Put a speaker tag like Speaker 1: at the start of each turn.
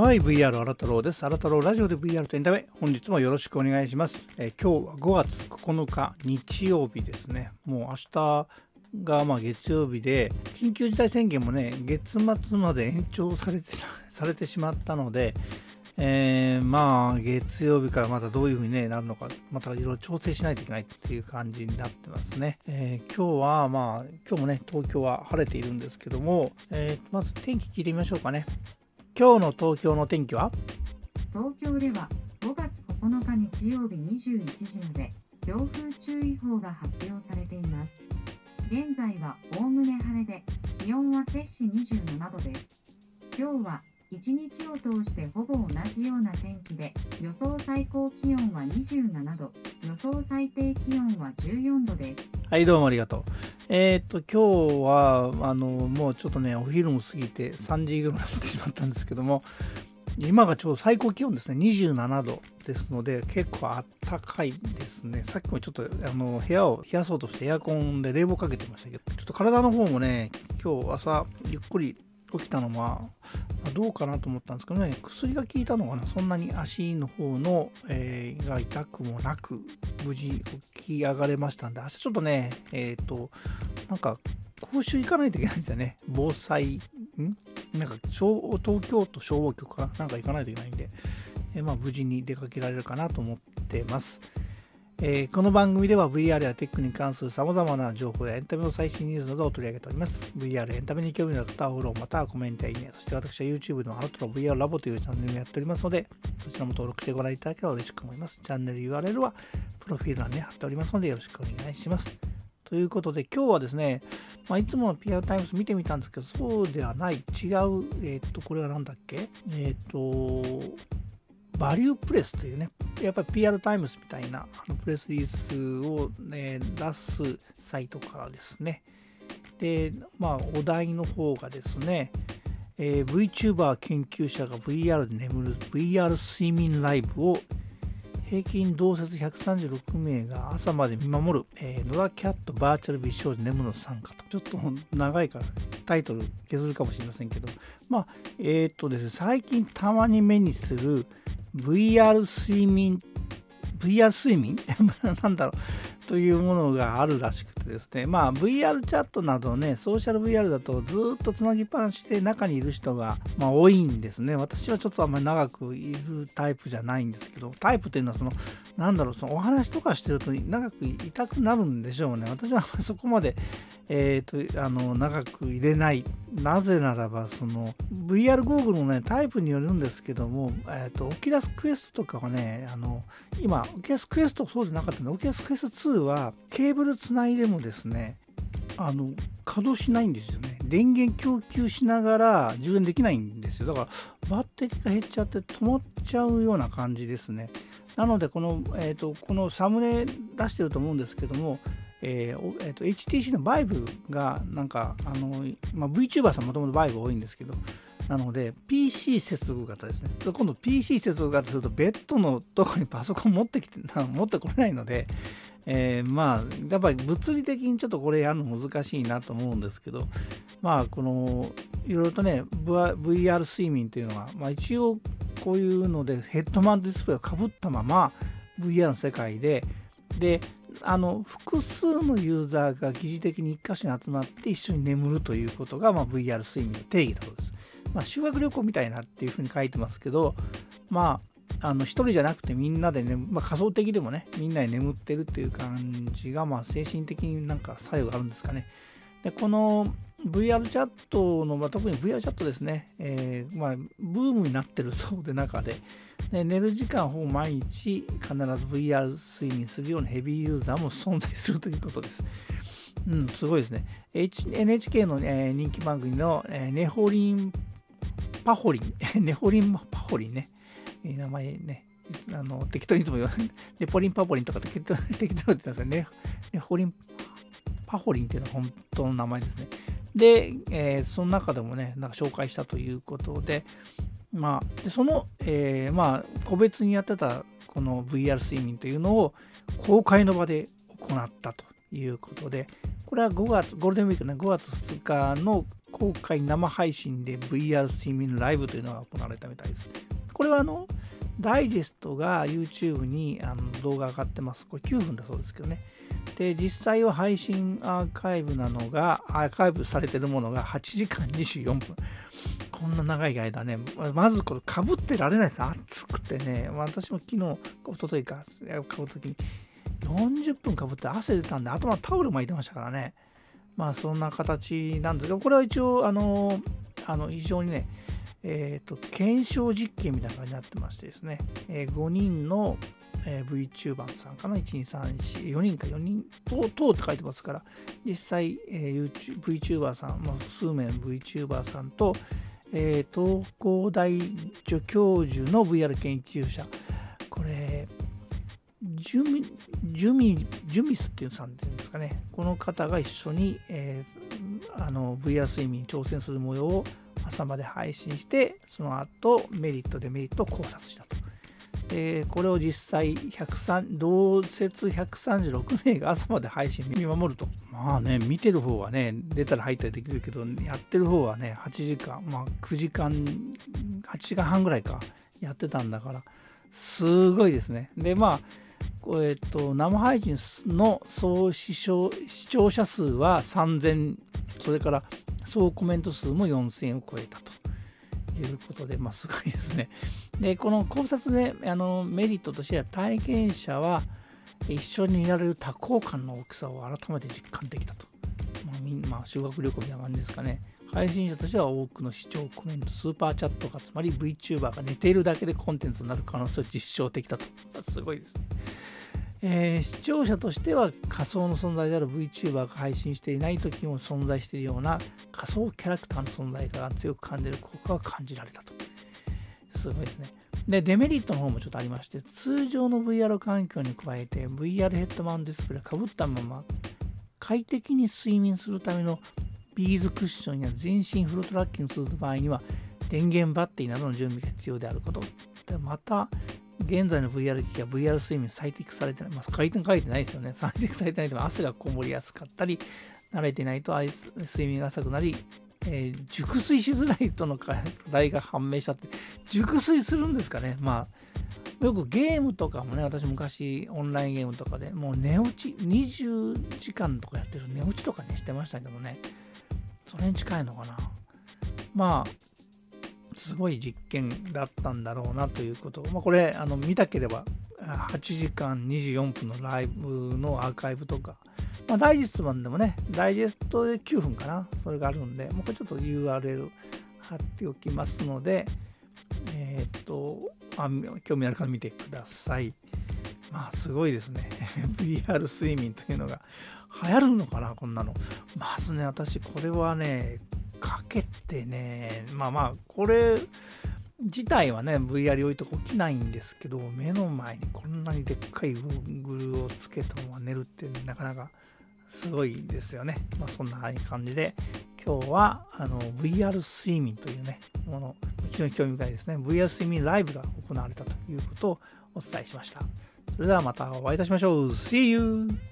Speaker 1: はい VR 新太郎です。新太郎ラジオで VR とエンタメ本日もよろしくお願いします、え、今日は5月9日日曜日ですね。もう明日がま月曜日で緊急事態宣言もね月末まで延長されて されてしまったのでえー、まあ月曜日からまたどういう風に、ね、なるのかまたいろいろ調整しないといけないっていう感じになってますね、えー、今日はまあ今日もね東京は晴れているんですけども、えー、まず天気聞いてみましょうかね。今日の東京の天気は？
Speaker 2: 東京では5月9日日曜日21時まで強風注意報が発表されています。現在はおおむね晴れで気温は摂氏27度です。今日は一日を通してほぼ同じような天気で予想最高気温は27度予想最低気温は14度です。
Speaker 1: はいどうもありがとう。えー、っと今日はあのもうちょっとねお昼も過ぎて3時ぐらいになってしまったんですけども今がちょうど最高気温ですね。27度ですので結構あったかいですね。さっきもちょっとあの部屋を冷やそうとしてエアコンで冷房かけてましたけどちょっと体の方もね今日朝ゆっくり起きたのはどうかなと思ったんですけどね薬が効いたのかなそんなに足の方の、えー、が痛くもなく無事起き上がれましたんで明日ちょっとねえっ、ー、となんか講習行かないといけないんだよね。防災ん？なんか東京都消防局かな？なんか行かないといけないんで、えー、まあ、無事に出かけられるかなと思ってます。えー、この番組では VR やテックに関する様々な情報やエンタメの最新ニュースなどを取り上げております。VR エンタメに興味のある方はフォローまたはコメントやいいね、そして私は YouTube のアウトロ VR ラボというチャンネルをやっておりますので、そちらも登録してご覧いただければ嬉しく思います。チャンネル URL はプロフィール欄に貼っておりますのでよろしくお願いします。ということで今日はですね、まあ、いつもの PR タイムズ見てみたんですけど、そうではない、違う、えっ、と、これは何だっけ？えっ、と、バリュープレスというね、やっぱり PR タイムズみたいなあのプレスリリースを、ね、出すサイトからですね、で、まあ、お題の方がですね、えー、VTuber 研究者が VR で眠る VR 睡眠ライブを平均同説136名が朝まで見守る、えー、野田キャットバーチャル美少女眠の参加と。ちょっと長いからタイトル削るかもしれませんけど、まあ、えー、っとですね、最近たまに目にする VR 睡眠 VR 睡眠？なんだろうというものがあるらしくてですね、まあ VR チャットなどね、ソーシャル VR だとずっとつなぎっぱなしで中にいる人が、まあ、多いんですね。私はちょっとあんまり長くいるタイプじゃないんですけど、タイプっていうのはその、なんだろう、そのお話とかしてると長くいたくなるんでしょうね。私はそこまで、えーと、あの長く入れない。なぜならば、その VR ゴーグルのね、タイプによるんですけども、えーと、オキラスクエストとかはね、あの今、オキラスクエストそうじゃなかったんで、オキラスクエスト2はケーブルつないでもですね、あの稼働しないんですよね。電源供給しながら充電できないんですよ。だからバッテリーが減っちゃって止まっちゃうような感じですね。なのでこの、えーと、このサムネ出してると思うんですけども、えーえーと、HTC のバイブがなんかあの、まあ、VTuber さんもともとバイブ多いんですけどなので PC 接続型ですね。今度 PC 接続型するとベッドのとこにパソコン持ってきて持ってこれないので、えー、まあやっぱり物理的にちょっとこれやるの難しいなと思うんですけどまあこのいろいろとね VR 睡眠というのは、まあ、一応こういうのでヘッドマウントディスプレイをかぶったまま VR の世界でであの複数のユーザーが疑似的に1箇所に集まって一緒に眠るということが、まあ、VR 睡眠の定義だそうです。まあ、修学旅行みたいなっていうふうに書いてますけど、まあ、あの1人じゃなくてみんなでね、まあ、仮想的でもね、みんなで眠ってるっていう感じが、まあ、精神的になんか作用があるんですかね。で、この VR チャットの、まあ、特に VR チャットですね、えー、まあ、ブームになってるそうで中で、で寝る時間を毎日必ず VR 睡眠するようなヘビーユーザーも存在するということです。うん、すごいですね。NHK の、えー、人気番組の、えー、ネホリンパホリン、ネホリンパホリンね、えー、名前ね、あの適当にいつも言わない、ネポリンパポリンとか適当に言ってたんですよね。ネホリンパホリンっていうのは本当の名前ですね。で、えー、その中でもね、なんか紹介したということで、まあ、でその、えー、まあ、個別にやってたこの VR 睡眠というのを公開の場で行ったということで、これは5月、ゴールデンウィークね、5月2日の公開生配信で VR 睡眠ライブというのが行われたみたいです。これはあの、ダイジェストが YouTube にあの動画上がってます。これ9分だそうですけどね。で、実際は配信アーカイブなのが、アーカイブされてるものが8時間24分。こんな長い間ね、まずこれかぶってられないです。暑くてね、私も昨日、おとといか、かぶるときに40分かぶって汗出たんで、頭タオル巻いてましたからね。まあそんな形なんですが、これは一応、あの、あの非常にね、えっ、ー、と、検証実験みたいな感じになってましてですね、えー、5人の、えー、VTuber さんかな、1、2、3、4、人か4人、等々って書いてますから、実際、えー、VTuber さん、まあ、数名 VTuber さんと、えー、東工大助教授の VR 研究者、これ、ジュミ、ジュミ、ジュミスっていうさんっていうんですかね、この方が一緒に、えー、あの VR 睡眠に挑戦する模様を朝まで配信して、その後メリット、デメリットを考察したと。でこれを実際103同説136名が朝まで配信見守ると。まあね見てる方はね出たら入ったりできるけどやってる方はね8時間まあ9時間8時間半ぐらいかやってたんだからすごいですね。でまあえっと、生配信の総視聴視聴者数は3000それから総コメント数も4000を超えたと。いうことで、まあ、すごいですね。で、この考察であのメリットとしては、体験者は一緒にいられる多幸感の大きさを改めて実感できたと。まあ、みんまあ、修学旅行みたいな感じですかね。配信者としては多くの視聴コメント、スーパーチャットがつまり VTuber が寝ているだけでコンテンツになる可能性を実証できたと。すごいですね。えー、視聴者としては仮想の存在である VTuber が配信していない時も存在しているような仮想キャラクターの存在感が強く感じる効果が感じられたと。すごいですね。で、デメリットの方もちょっとありまして、通常の VR 環境に加えて VR ヘッドマウントディスプレイかぶったまま快適に睡眠するためのビーズクッションや全身フルトラッキングする場合には電源バッテリーなどの準備が必要であること。でまた、現在の VR 機器は VR 睡眠最適されてない。まあ、書いて書いてないですよね。最適されてないと汗がこもりやすかったり、慣れてないと睡眠が浅くなり、えー、熟睡しづらいとの課題が判明したって、熟睡するんですかね。まあ、よくゲームとかもね、私昔オンラインゲームとかでもう寝落ち、20時間とかやってる寝落ちとかね、してましたけどね。それに近いのかな。まあ、すごい実験だったんだろうなということ。まあ、これあの見たければ8時間24分のライブのアーカイブとか、まあ、ダイジェスト版でもねダイジェストで9分かなそれがあるんでもうこれちょっと URL 貼っておきますのでえー、っとあ興味ある方見てください。まあすごいですね。VR 睡眠というのが流行るのかなこんなの。まずね私これはねかけてね、まあまあ、これ自体はね、VR 置いと起きないんですけど、目の前にこんなにでっかいゴーグルをつけたまま寝るってなかなかすごいですよね。まあそんな感じで、今日はあの VR 睡眠というね、もの、非常に興味深いですね。VR 睡眠ライブが行われたということをお伝えしました。それではまたお会いいたしましょう。See you!